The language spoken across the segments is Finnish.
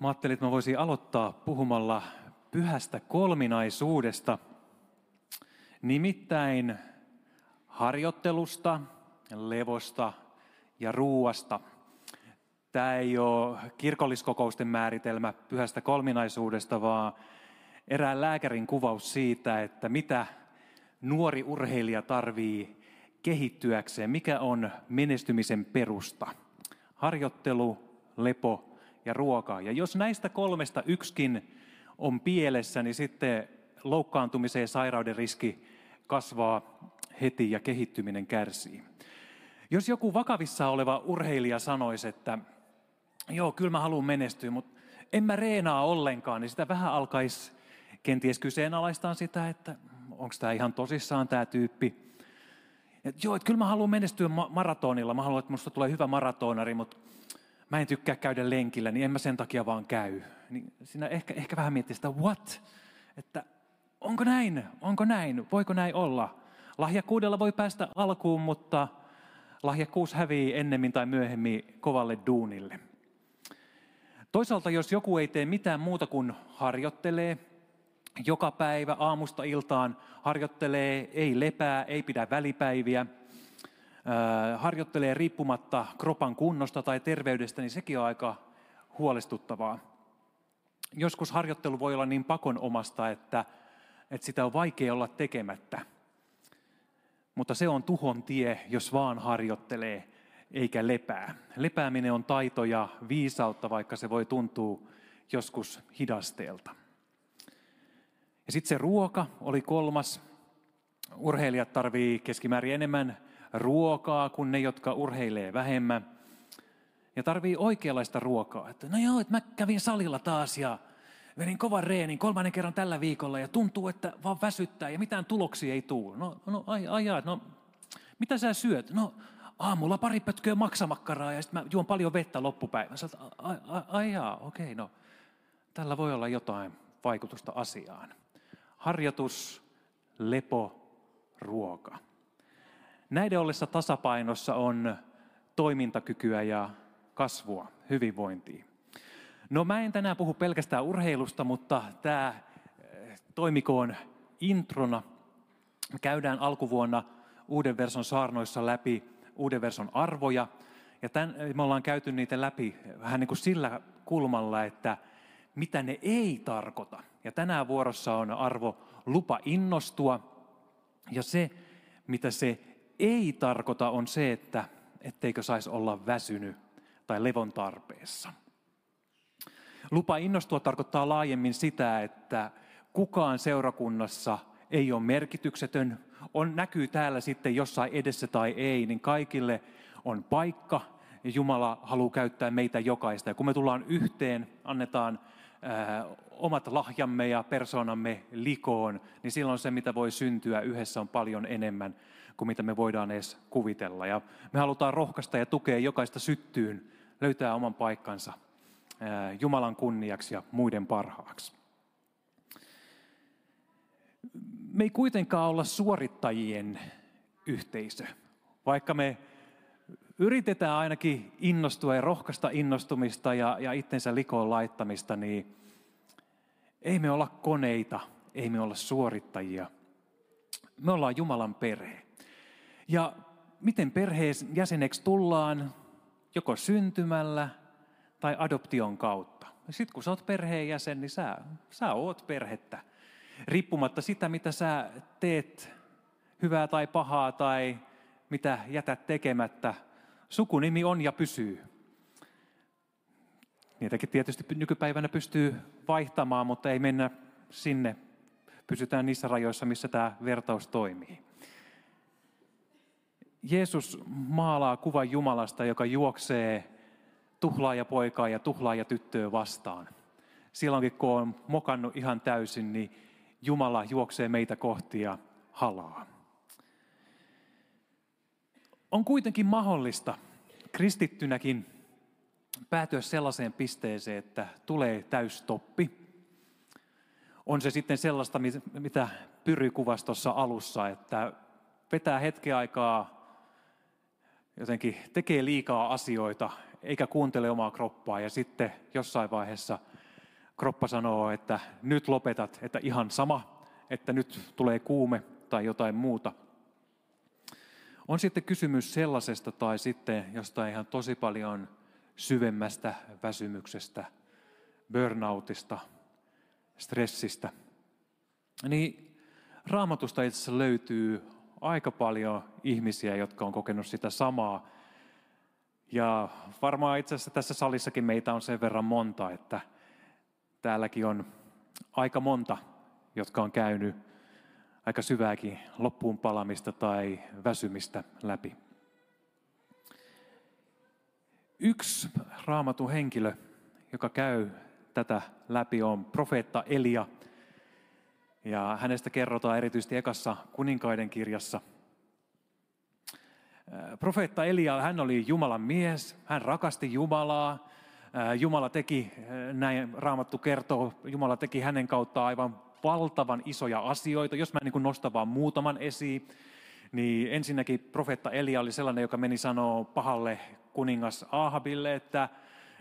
Mä ajattelin, että mä voisin aloittaa puhumalla pyhästä kolminaisuudesta, nimittäin harjoittelusta, levosta ja ruuasta. Tämä ei ole kirkolliskokousten määritelmä pyhästä kolminaisuudesta, vaan erään lääkärin kuvaus siitä, että mitä nuori urheilija tarvii kehittyäkseen, mikä on menestymisen perusta. Harjoittelu, lepo ja ruokaa. Ja jos näistä kolmesta yksikin on pielessä, niin sitten loukkaantumisen ja sairauden riski kasvaa heti ja kehittyminen kärsii. Jos joku vakavissa oleva urheilija sanoisi, että joo, kyllä mä haluan menestyä, mutta en mä reenaa ollenkaan, niin sitä vähän alkaisi kenties kyseenalaistaa sitä, että onko tämä ihan tosissaan tämä tyyppi. Et joo, että kyllä mä haluan menestyä maratonilla, mä haluan, että musta tulee hyvä maratonari, mutta mä en tykkää käydä lenkillä, niin en mä sen takia vaan käy. Niin siinä ehkä, ehkä vähän miettii sitä, what? Että onko näin? Onko näin? Voiko näin olla? Lahjakkuudella voi päästä alkuun, mutta lahjakkuus hävii ennemmin tai myöhemmin kovalle duunille. Toisaalta jos joku ei tee mitään muuta kuin harjoittelee, joka päivä aamusta iltaan harjoittelee, ei lepää, ei pidä välipäiviä, harjoittelee riippumatta kropan kunnosta tai terveydestä, niin sekin on aika huolestuttavaa. Joskus harjoittelu voi olla niin pakonomasta, että, että sitä on vaikea olla tekemättä. Mutta se on tuhon tie, jos vaan harjoittelee eikä lepää. Lepääminen on taito ja viisautta, vaikka se voi tuntua joskus hidasteelta. Ja sitten se ruoka oli kolmas. Urheilijat tarvii keskimäärin enemmän ruokaa kuin ne, jotka urheilee vähemmän. Ja tarvii oikeanlaista ruokaa. Että no joo, että mä kävin salilla taas ja vedin kovan reenin kolmannen kerran tällä viikolla ja tuntuu, että vaan väsyttää ja mitään tuloksia ei tule. No, no ai, ai, ai, no mitä sä syöt? No aamulla pari pötköä maksamakkaraa ja sitten mä juon paljon vettä loppupäivän. Sä ai jaa, okei, no tällä voi olla jotain vaikutusta asiaan. Harjoitus, lepo, ruoka. Näiden ollessa tasapainossa on toimintakykyä ja kasvua, hyvinvointia. No mä en tänään puhu pelkästään urheilusta, mutta tämä eh, toimikoon introna. Käydään alkuvuonna Uuden verson saarnoissa läpi Uuden verson arvoja. Ja tämän, me ollaan käyty niitä läpi vähän niin kuin sillä kulmalla, että mitä ne ei tarkoita. Ja tänään vuorossa on arvo lupa innostua. Ja se, mitä se ei tarkoita, on se, että etteikö saisi olla väsynyt tai levon tarpeessa. Lupa innostua tarkoittaa laajemmin sitä, että kukaan seurakunnassa ei ole merkityksetön, on, näkyy täällä sitten jossain edessä tai ei, niin kaikille on paikka ja Jumala haluaa käyttää meitä jokaista. Ja kun me tullaan yhteen, annetaan ää, omat lahjamme ja persoonamme likoon, niin silloin se, mitä voi syntyä yhdessä, on paljon enemmän kuin mitä me voidaan edes kuvitella. Ja me halutaan rohkaista ja tukea jokaista syttyyn, löytää oman paikkansa Jumalan kunniaksi ja muiden parhaaksi. Me ei kuitenkaan olla suorittajien yhteisö, vaikka me yritetään ainakin innostua ja rohkaista innostumista ja, ja itsensä likoon laittamista, niin ei me olla koneita, ei me olla suorittajia. Me ollaan Jumalan perhe. Ja miten perheen jäseneksi tullaan? Joko syntymällä tai adoption kautta. Sitten kun sä oot perheenjäsen, niin sä, sä oot perhettä. Riippumatta sitä, mitä sä teet, hyvää tai pahaa tai mitä jätät tekemättä, sukunimi on ja pysyy. Niitäkin tietysti nykypäivänä pystyy vaihtamaan, mutta ei mennä sinne. Pysytään niissä rajoissa, missä tämä vertaus toimii. Jeesus maalaa kuvan Jumalasta, joka juoksee tuhlaaja poikaa ja tuhlaaja tyttöä vastaan. Silloinkin kun on mokannut ihan täysin, niin Jumala juoksee meitä kohti ja halaa. On kuitenkin mahdollista kristittynäkin päätyä sellaiseen pisteeseen, että tulee täystoppi. On se sitten sellaista, mitä Pyry kuvasi tuossa alussa, että vetää hetken aikaa jotenkin tekee liikaa asioita, eikä kuuntele omaa kroppaa. Ja sitten jossain vaiheessa kroppa sanoo, että nyt lopetat, että ihan sama, että nyt tulee kuume tai jotain muuta. On sitten kysymys sellaisesta tai sitten jostain ihan tosi paljon syvemmästä väsymyksestä, burnoutista, stressistä. Niin raamatusta itse asiassa löytyy aika paljon ihmisiä, jotka on kokenut sitä samaa. Ja varmaan itse asiassa tässä salissakin meitä on sen verran monta, että täälläkin on aika monta, jotka on käynyt aika syvääkin loppuun palamista tai väsymistä läpi. Yksi raamatun henkilö, joka käy tätä läpi, on profeetta Elia. Ja hänestä kerrotaan erityisesti ekassa kuninkaiden kirjassa. Profeetta Elia, hän oli Jumalan mies, hän rakasti Jumalaa. Jumala teki, näin Raamattu kertoo, Jumala teki hänen kautta aivan valtavan isoja asioita. Jos mä niin nostan vaan muutaman esiin, niin ensinnäkin profeetta Elia oli sellainen, joka meni sanoa pahalle kuningas Ahabille, että,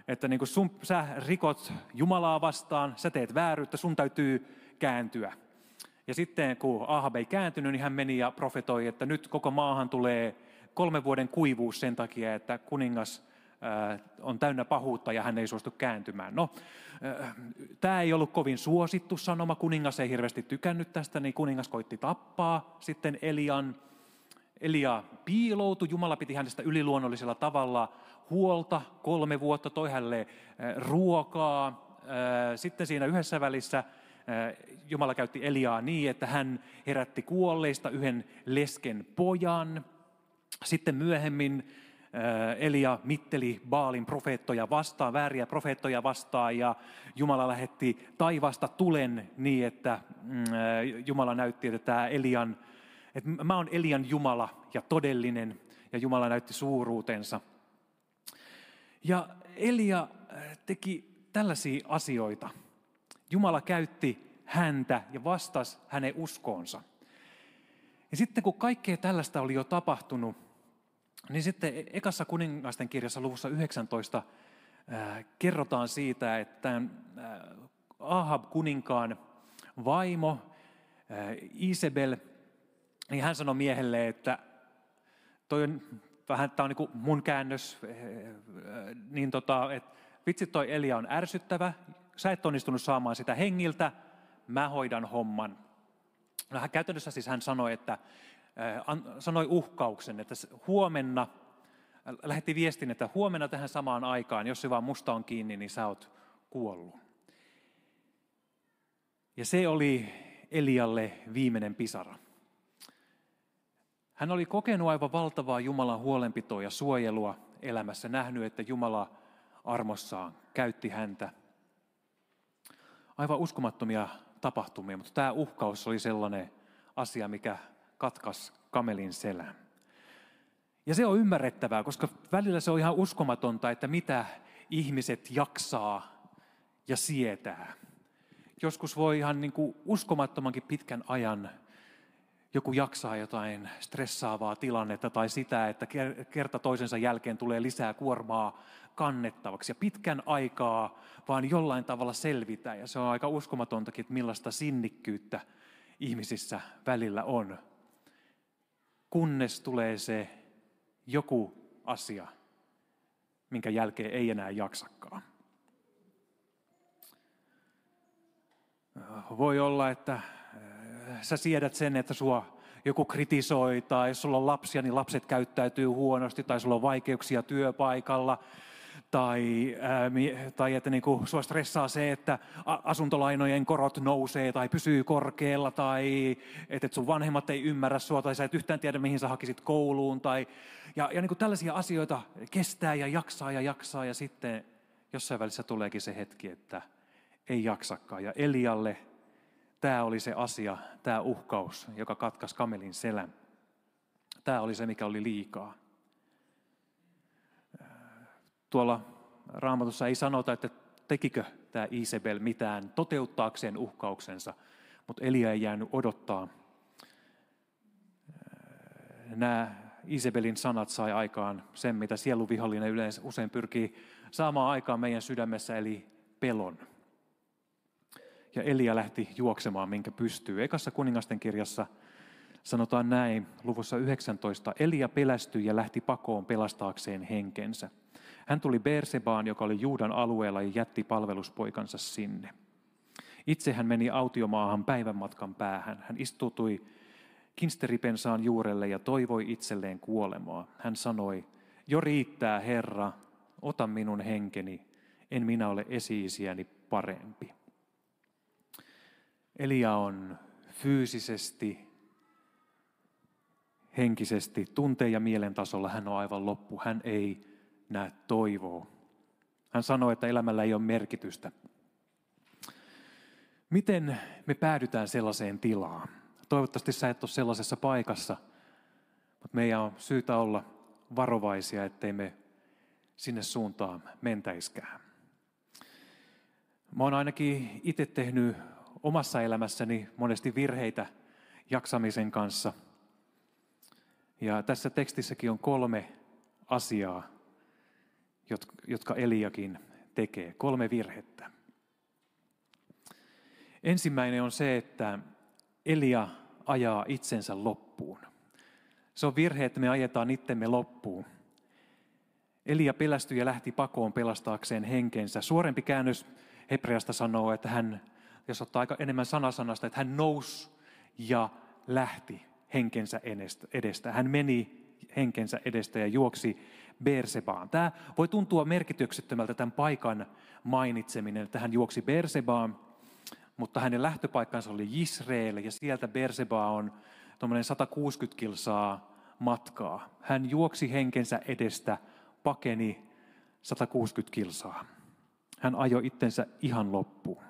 että niin sun, sä rikot Jumalaa vastaan, sä teet vääryyttä, sun täytyy kääntyä. Ja sitten kun Ahab ei kääntynyt, niin hän meni ja profetoi, että nyt koko maahan tulee kolmen vuoden kuivuus sen takia, että kuningas on täynnä pahuutta ja hän ei suostu kääntymään. No, tämä ei ollut kovin suosittu sanoma, kuningas ei hirveästi tykännyt tästä, niin kuningas koitti tappaa sitten Elian. Elia piiloutui, Jumala piti hänestä yliluonnollisella tavalla huolta kolme vuotta, toi hänelle ruokaa. Sitten siinä yhdessä välissä Jumala käytti Eliaa niin, että hän herätti kuolleista yhden lesken pojan. Sitten myöhemmin Elia mitteli Baalin profeettoja vastaan, vääriä profeettoja vastaan ja Jumala lähetti taivasta tulen niin, että mm, Jumala näytti, että tämä Elian, että mä oon Elian Jumala ja todellinen ja Jumala näytti suuruutensa. Ja Elia teki tällaisia asioita. Jumala käytti häntä ja vastasi hänen uskoonsa. Ja sitten kun kaikkea tällaista oli jo tapahtunut, niin sitten ekassa kuningasten kirjassa luvussa 19 äh, kerrotaan siitä, että äh, Ahab kuninkaan vaimo äh, Isabel, niin hän sanoi miehelle, että toi on vähän, tämä on niin kuin mun käännös, niin tota, että vitsi toi Elia on ärsyttävä, sä et onnistunut saamaan sitä hengiltä, mä hoidan homman. No, hän, käytännössä siis hän sanoi, että sanoi uhkauksen, että huomenna, lähetti viestin, että huomenna tähän samaan aikaan, jos se vaan musta on kiinni, niin sä oot kuollut. Ja se oli Elialle viimeinen pisara. Hän oli kokenut aivan valtavaa Jumalan huolenpitoa ja suojelua elämässä, nähnyt, että Jumala armossaan käytti häntä. Aivan uskomattomia tapahtumia, mutta tämä uhkaus oli sellainen asia, mikä katkas kamelin selän. Ja se on ymmärrettävää, koska välillä se on ihan uskomatonta, että mitä ihmiset jaksaa ja sietää. Joskus voi ihan niin kuin uskomattomankin pitkän ajan joku jaksaa jotain stressaavaa tilannetta tai sitä, että kerta toisensa jälkeen tulee lisää kuormaa kannettavaksi ja pitkän aikaa vaan jollain tavalla selvitä. Ja se on aika uskomatontakin, että millaista sinnikkyyttä ihmisissä välillä on kunnes tulee se joku asia, minkä jälkeen ei enää jaksakaan. Voi olla, että äh, sä siedät sen, että sua joku kritisoi tai jos sulla on lapsia, niin lapset käyttäytyy huonosti tai sulla on vaikeuksia työpaikalla tai, ää, tai että niin kuin sua stressaa se, että asuntolainojen korot nousee tai pysyy korkealla tai että sun vanhemmat ei ymmärrä sua tai sä et yhtään tiedä, mihin sä hakisit kouluun. Tai, ja ja niin kuin tällaisia asioita kestää ja jaksaa ja jaksaa ja sitten jossain välissä tuleekin se hetki, että ei jaksakaan. Ja Elialle tämä oli se asia, tämä uhkaus, joka katkas kamelin selän. Tämä oli se, mikä oli liikaa tuolla raamatussa ei sanota, että tekikö tämä Isabel mitään toteuttaakseen uhkauksensa, mutta Elia ei jäänyt odottaa. Nämä Isabelin sanat sai aikaan sen, mitä sieluvihollinen yleensä usein pyrkii saamaan aikaan meidän sydämessä, eli pelon. Ja Elia lähti juoksemaan, minkä pystyy. Ekassa kuningasten kirjassa sanotaan näin, luvussa 19. Elia pelästyi ja lähti pakoon pelastaakseen henkensä. Hän tuli Bersebaan, joka oli Juudan alueella, ja jätti palveluspoikansa sinne. Itse hän meni autiomaahan päivän matkan päähän. Hän istutui kinsteripensaan juurelle ja toivoi itselleen kuolemaa. Hän sanoi, jo riittää Herra, ota minun henkeni, en minä ole esiisiäni parempi. Elia on fyysisesti, henkisesti, tunteen ja mielen tasolla hän on aivan loppu. Hän ei näe toivoa. Hän sanoi, että elämällä ei ole merkitystä. Miten me päädytään sellaiseen tilaan? Toivottavasti sä et ole sellaisessa paikassa, mutta meidän on syytä olla varovaisia, ettei me sinne suuntaan mentäiskään. Mä oon ainakin itse tehnyt omassa elämässäni monesti virheitä jaksamisen kanssa. Ja tässä tekstissäkin on kolme asiaa, jotka Eliakin tekee. Kolme virhettä. Ensimmäinen on se, että Elia ajaa itsensä loppuun. Se on virhe, että me ajetaan itsemme loppuun. Elia pelästyi ja lähti pakoon pelastaakseen henkensä. Suorempi käännös Hebreasta sanoo, että hän, jos ottaa aika enemmän sanasanasta, että hän nousi ja lähti henkensä edestä. Hän meni henkensä edestä ja juoksi Bersebaan. Tämä voi tuntua merkityksettömältä tämän paikan mainitseminen, että hän juoksi Bersebaan, mutta hänen lähtöpaikkansa oli Israel ja sieltä Berseba on tuommoinen 160 kilsaa matkaa. Hän juoksi henkensä edestä, pakeni 160 kilsaa. Hän ajoi itsensä ihan loppuun.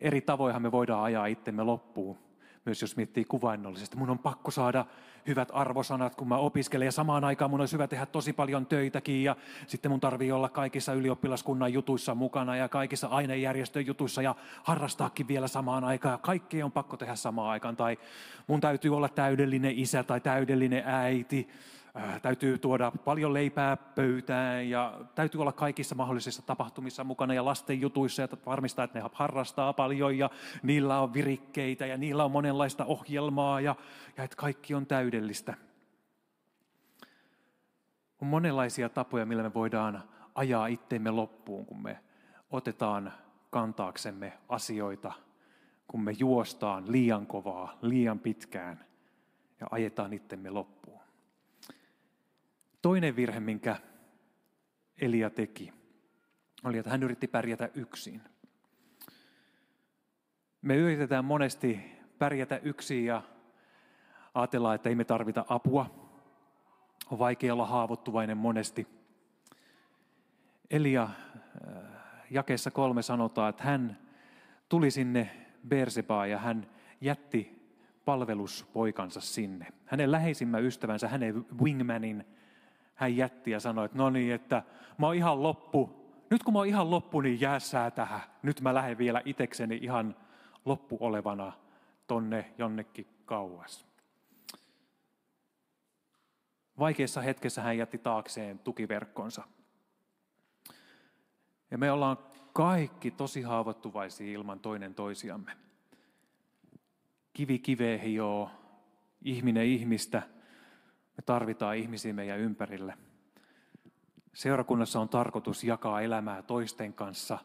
Eri tavoinhan me voidaan ajaa itsemme loppuun myös jos miettii kuvainnollisesti. Mun on pakko saada hyvät arvosanat, kun mä opiskelen. Ja samaan aikaan mun olisi hyvä tehdä tosi paljon töitäkin. Ja sitten mun tarvii olla kaikissa ylioppilaskunnan jutuissa mukana ja kaikissa ainejärjestön jutuissa ja harrastaakin vielä samaan aikaan. Ja kaikkea on pakko tehdä samaan aikaan. Tai mun täytyy olla täydellinen isä tai täydellinen äiti täytyy tuoda paljon leipää pöytään ja täytyy olla kaikissa mahdollisissa tapahtumissa mukana ja lasten jutuissa ja varmistaa, että ne harrastaa paljon ja niillä on virikkeitä ja niillä on monenlaista ohjelmaa ja, ja että kaikki on täydellistä. On monenlaisia tapoja, millä me voidaan ajaa itteemme loppuun, kun me otetaan kantaaksemme asioita, kun me juostaan liian kovaa, liian pitkään ja ajetaan itsemme loppuun. Toinen virhe, minkä Elia teki, oli, että hän yritti pärjätä yksin. Me yritetään monesti pärjätä yksin ja ajatellaan, että ei me tarvita apua. On vaikea olla haavoittuvainen monesti. Elia äh, jakeessa kolme sanotaan, että hän tuli sinne Bersebaan ja hän jätti palveluspoikansa sinne. Hänen läheisimmän ystävänsä, hänen wingmanin, hän jätti ja sanoi, että no niin, että mä oon ihan loppu. Nyt kun mä oon ihan loppu, niin jäässää tähän. Nyt mä lähden vielä itekseni ihan loppu olevana tonne jonnekin kauas. Vaikeassa hetkessä hän jätti taakseen tukiverkkonsa. Ja me ollaan kaikki tosi haavoittuvaisia ilman toinen toisiamme. Kivi kivee hioo, ihminen ihmistä – me tarvitaan ihmisiä meidän ympärille. Seurakunnassa on tarkoitus jakaa elämää toisten kanssa,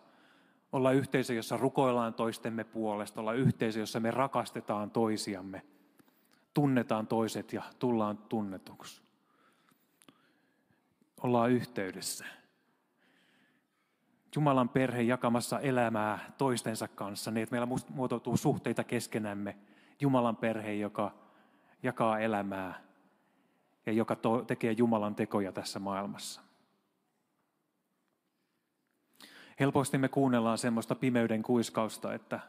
olla yhteisö, jossa rukoillaan toistemme puolesta, olla yhteisö, jossa me rakastetaan toisiamme, tunnetaan toiset ja tullaan tunnetuksi. Ollaan yhteydessä. Jumalan perhe jakamassa elämää toistensa kanssa, niin että meillä muotoutuu suhteita keskenämme. Jumalan perhe, joka jakaa elämää ja joka to, tekee Jumalan tekoja tässä maailmassa. Helposti me kuunnellaan semmoista pimeyden kuiskausta, että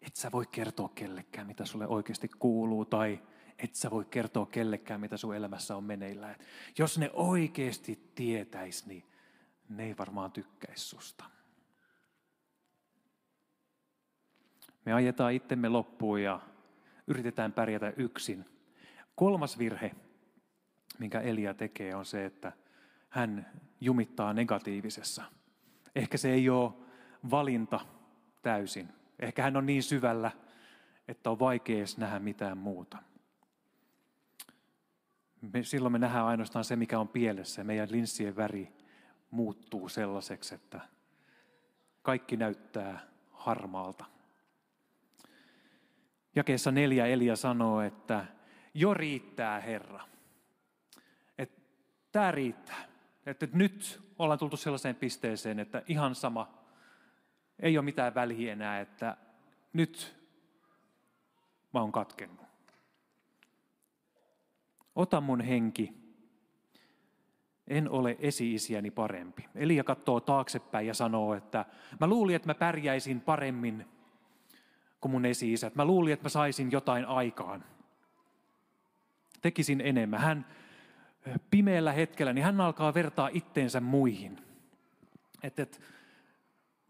et sä voi kertoa kellekään, mitä sulle oikeasti kuuluu, tai et sä voi kertoa kellekään, mitä sun elämässä on meneillään. Jos ne oikeasti tietäis, niin ne ei varmaan tykkäisi susta. Me ajetaan itsemme loppuun ja yritetään pärjätä yksin. Kolmas virhe minkä Elia tekee, on se, että hän jumittaa negatiivisessa. Ehkä se ei ole valinta täysin. Ehkä hän on niin syvällä, että on vaikea edes nähdä mitään muuta. Me, silloin me nähdään ainoastaan se, mikä on pielessä. Meidän linssien väri muuttuu sellaiseksi, että kaikki näyttää harmaalta. Jakeessa neljä Elia sanoo, että jo riittää Herra. Tämä riittää. Että nyt ollaan tultu sellaiseen pisteeseen, että ihan sama, ei ole mitään väliä enää, että nyt mä oon katkennut. Ota mun henki, en ole esi-isiäni parempi. Elia katsoo taaksepäin ja sanoo, että mä luulin, että mä pärjäisin paremmin kuin mun esi-isät. Mä luulin, että mä saisin jotain aikaan. Tekisin enemmän. Hän pimeällä hetkellä, niin hän alkaa vertaa itteensä muihin. Että et,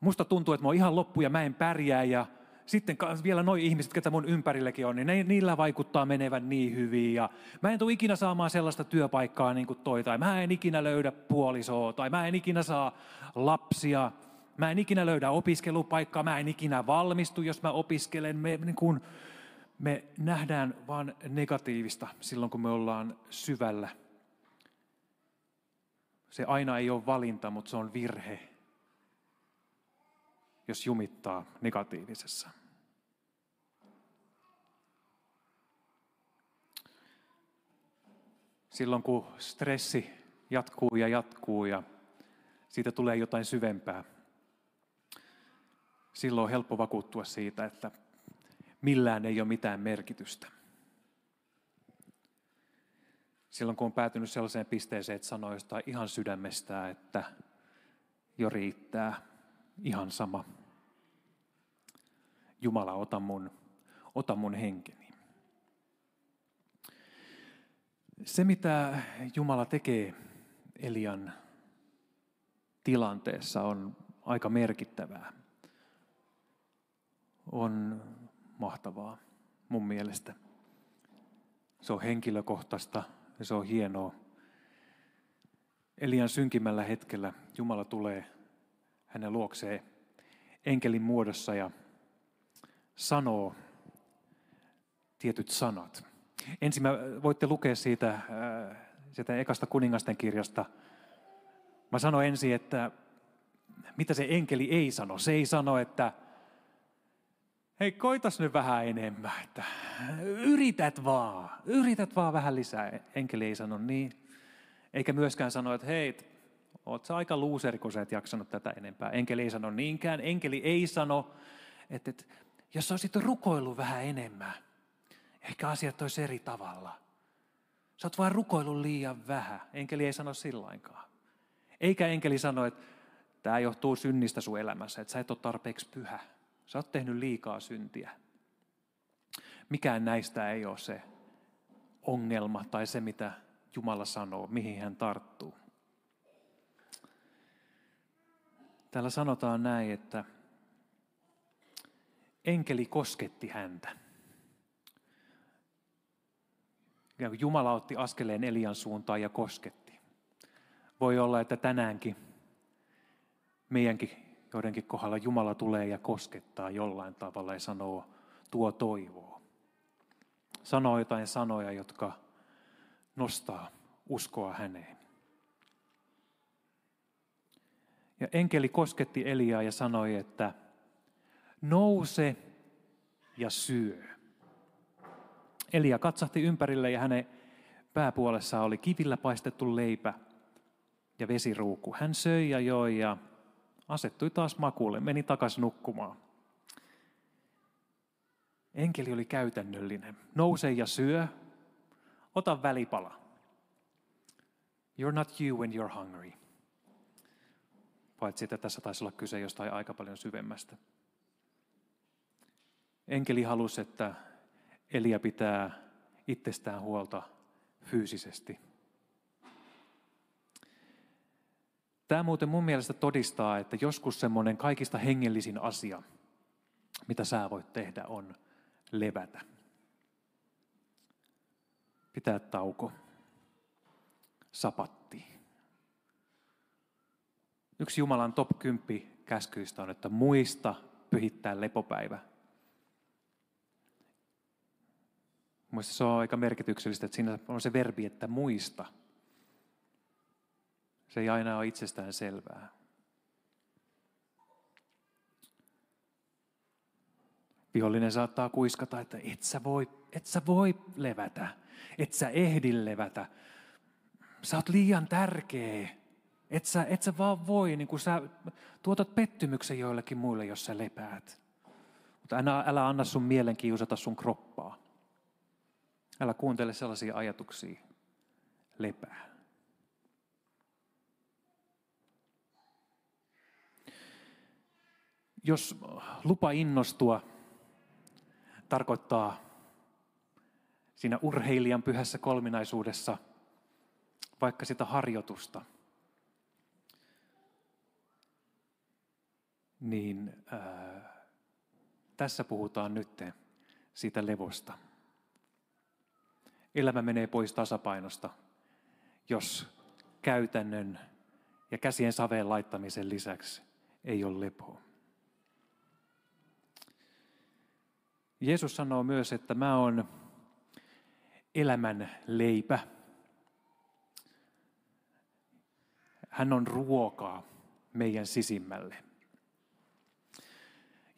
musta tuntuu, että mä oon ihan loppu ja mä en pärjää ja sitten vielä nuo ihmiset, ketä mun ympärillekin on, niin ne, niillä vaikuttaa menevän niin hyvin. Ja mä en tule ikinä saamaan sellaista työpaikkaa niin kuin toi, tai mä en ikinä löydä puolisoa, tai mä en ikinä saa lapsia, mä en ikinä löydä opiskelupaikkaa, mä en ikinä valmistu, jos mä opiskelen. Me, niin kuin, me nähdään vain negatiivista silloin, kun me ollaan syvällä. Se aina ei ole valinta, mutta se on virhe jos jumittaa negatiivisessa. Silloin kun stressi jatkuu ja jatkuu ja siitä tulee jotain syvempää, silloin on helppo vakuuttua siitä, että millään ei ole mitään merkitystä. Silloin kun on päätynyt sellaiseen pisteeseen, että sanoo jostain ihan sydämestään, että jo riittää, ihan sama. Jumala, ota mun, ota mun henkeni. Se, mitä Jumala tekee Elian tilanteessa, on aika merkittävää. On mahtavaa mun mielestä. Se on henkilökohtaista ja se on hienoa. Elian synkimmällä hetkellä Jumala tulee hänen luokseen enkelin muodossa ja sanoo tietyt sanat. Ensin mä, voitte lukea siitä, äh, siitä ekasta kuningasten kirjasta. Mä sanon ensin, että mitä se enkeli ei sano. Se ei sano, että hei koitas nyt vähän enemmän, että yrität vaan, yrität vaan vähän lisää. Enkeli ei sano niin. Eikä myöskään sano, että hei, oot sä aika luuseri, kun sä et jaksanut tätä enempää. Enkeli ei sano niinkään. Enkeli ei sano, että, että jos olisit rukoillut vähän enemmän, ehkä asiat olisi eri tavalla. Sä oot vain rukoillut liian vähän. Enkeli ei sano sillainkaan. Eikä enkeli sano, että tämä johtuu synnistä sun elämässä, että sä et ole tarpeeksi pyhä. Sä oot tehnyt liikaa syntiä. Mikään näistä ei ole se ongelma tai se, mitä Jumala sanoo, mihin hän tarttuu. Täällä sanotaan näin, että enkeli kosketti häntä. Ja Jumala otti askeleen Elian suuntaan ja kosketti. Voi olla, että tänäänkin meidänkin joidenkin kohdalla Jumala tulee ja koskettaa jollain tavalla ja sanoo, tuo toivoa. Sanoo jotain sanoja, jotka nostaa uskoa häneen. Ja enkeli kosketti Eliaa ja sanoi, että nouse ja syö. Elia katsahti ympärille ja hänen pääpuolessa oli kivillä paistettu leipä ja vesiruukku. Hän söi ja joi ja asettui taas makuulle, meni takaisin nukkumaan. Enkeli oli käytännöllinen. Nouse ja syö. Ota välipala. You're not you when you're hungry. Paitsi, että tässä taisi olla kyse jostain aika paljon syvemmästä. Enkeli halusi, että Elia pitää itsestään huolta fyysisesti. Tämä muuten mun mielestä todistaa, että joskus semmoinen kaikista hengellisin asia, mitä sä voit tehdä, on levätä. Pitää tauko. sapatti. Yksi Jumalan top 10 käskyistä on, että muista pyhittää lepopäivä. Mielestäni se on aika merkityksellistä, että siinä on se verbi, että muista. Se ei aina ole itsestään selvää. Vihollinen saattaa kuiskata, että et sä voi, et sä voi levätä, et sä ehdi levätä. Sä oot liian tärkeä. Et sä, et sä vaan voi, niin kun sä tuotat pettymyksen joillekin muille, jos sä lepäät. Mutta älä, älä anna sun mielen kiusata sun kroppaa. Älä kuuntele sellaisia ajatuksia. Lepää. Jos lupa innostua tarkoittaa siinä urheilijan pyhässä kolminaisuudessa vaikka sitä harjoitusta, niin ää, tässä puhutaan nyt siitä levosta. Elämä menee pois tasapainosta, jos käytännön ja käsien saveen laittamisen lisäksi ei ole lepoa. Jeesus sanoo myös, että mä oon elämän leipä. Hän on ruokaa meidän sisimmälle.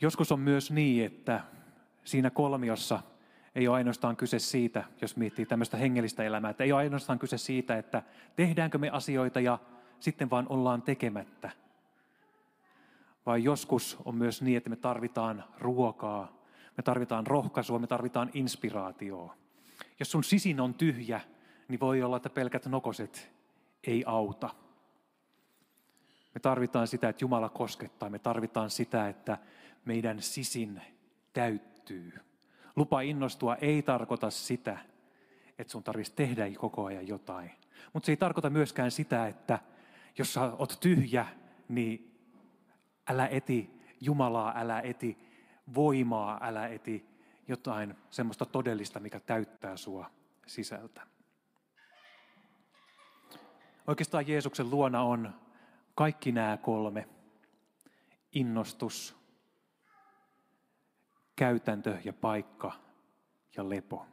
Joskus on myös niin, että siinä kolmiossa ei ole ainoastaan kyse siitä, jos miettii tämmöistä hengellistä elämää, että ei ole ainoastaan kyse siitä, että tehdäänkö me asioita ja sitten vaan ollaan tekemättä. Vai joskus on myös niin, että me tarvitaan ruokaa, me tarvitaan rohkaisua, me tarvitaan inspiraatioa. Jos sun sisin on tyhjä, niin voi olla, että pelkät nokoset ei auta. Me tarvitaan sitä, että Jumala koskettaa. Me tarvitaan sitä, että meidän sisin täyttyy. Lupa innostua ei tarkoita sitä, että sun tarvitsisi tehdä koko ajan jotain. Mutta se ei tarkoita myöskään sitä, että jos sä oot tyhjä, niin älä eti Jumalaa, älä eti voimaa, älä eti jotain semmoista todellista, mikä täyttää sua sisältä. Oikeastaan Jeesuksen luona on kaikki nämä kolme. Innostus, käytäntö ja paikka ja lepo.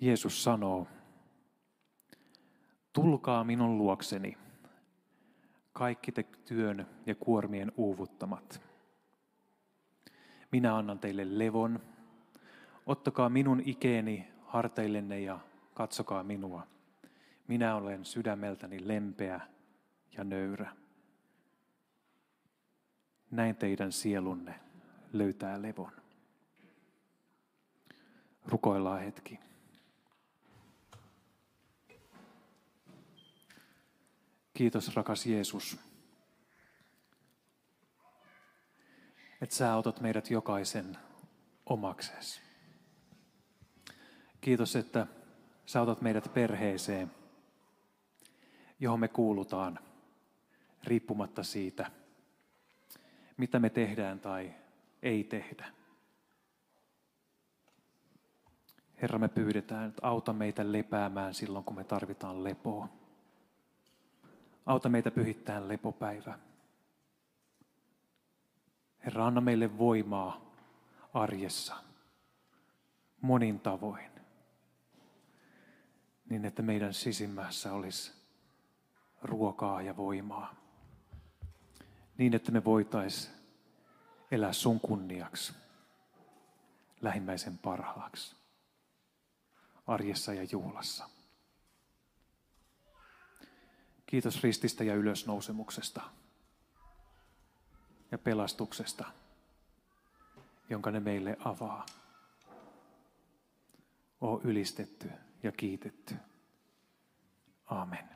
Jeesus sanoo, tulkaa minun luokseni, kaikki te työn ja kuormien uuvuttamat. Minä annan teille levon, ottakaa minun ikeeni harteillenne ja katsokaa minua. Minä olen sydämeltäni lempeä ja nöyrä näin teidän sielunne löytää levon. Rukoillaan hetki. Kiitos rakas Jeesus, että sä otat meidät jokaisen omaksesi. Kiitos, että sä otat meidät perheeseen, johon me kuulutaan riippumatta siitä, mitä me tehdään tai ei tehdä. Herra, me pyydetään, että auta meitä lepäämään silloin, kun me tarvitaan lepoa. Auta meitä pyhittämään lepopäivä. Herra, anna meille voimaa arjessa monin tavoin, niin että meidän sisimmässä olisi ruokaa ja voimaa niin, että me voitais elää sun kunniaksi, lähimmäisen parhaaksi, arjessa ja juhlassa. Kiitos rististä ja ylösnousemuksesta ja pelastuksesta, jonka ne meille avaa. O ylistetty ja kiitetty. Amen.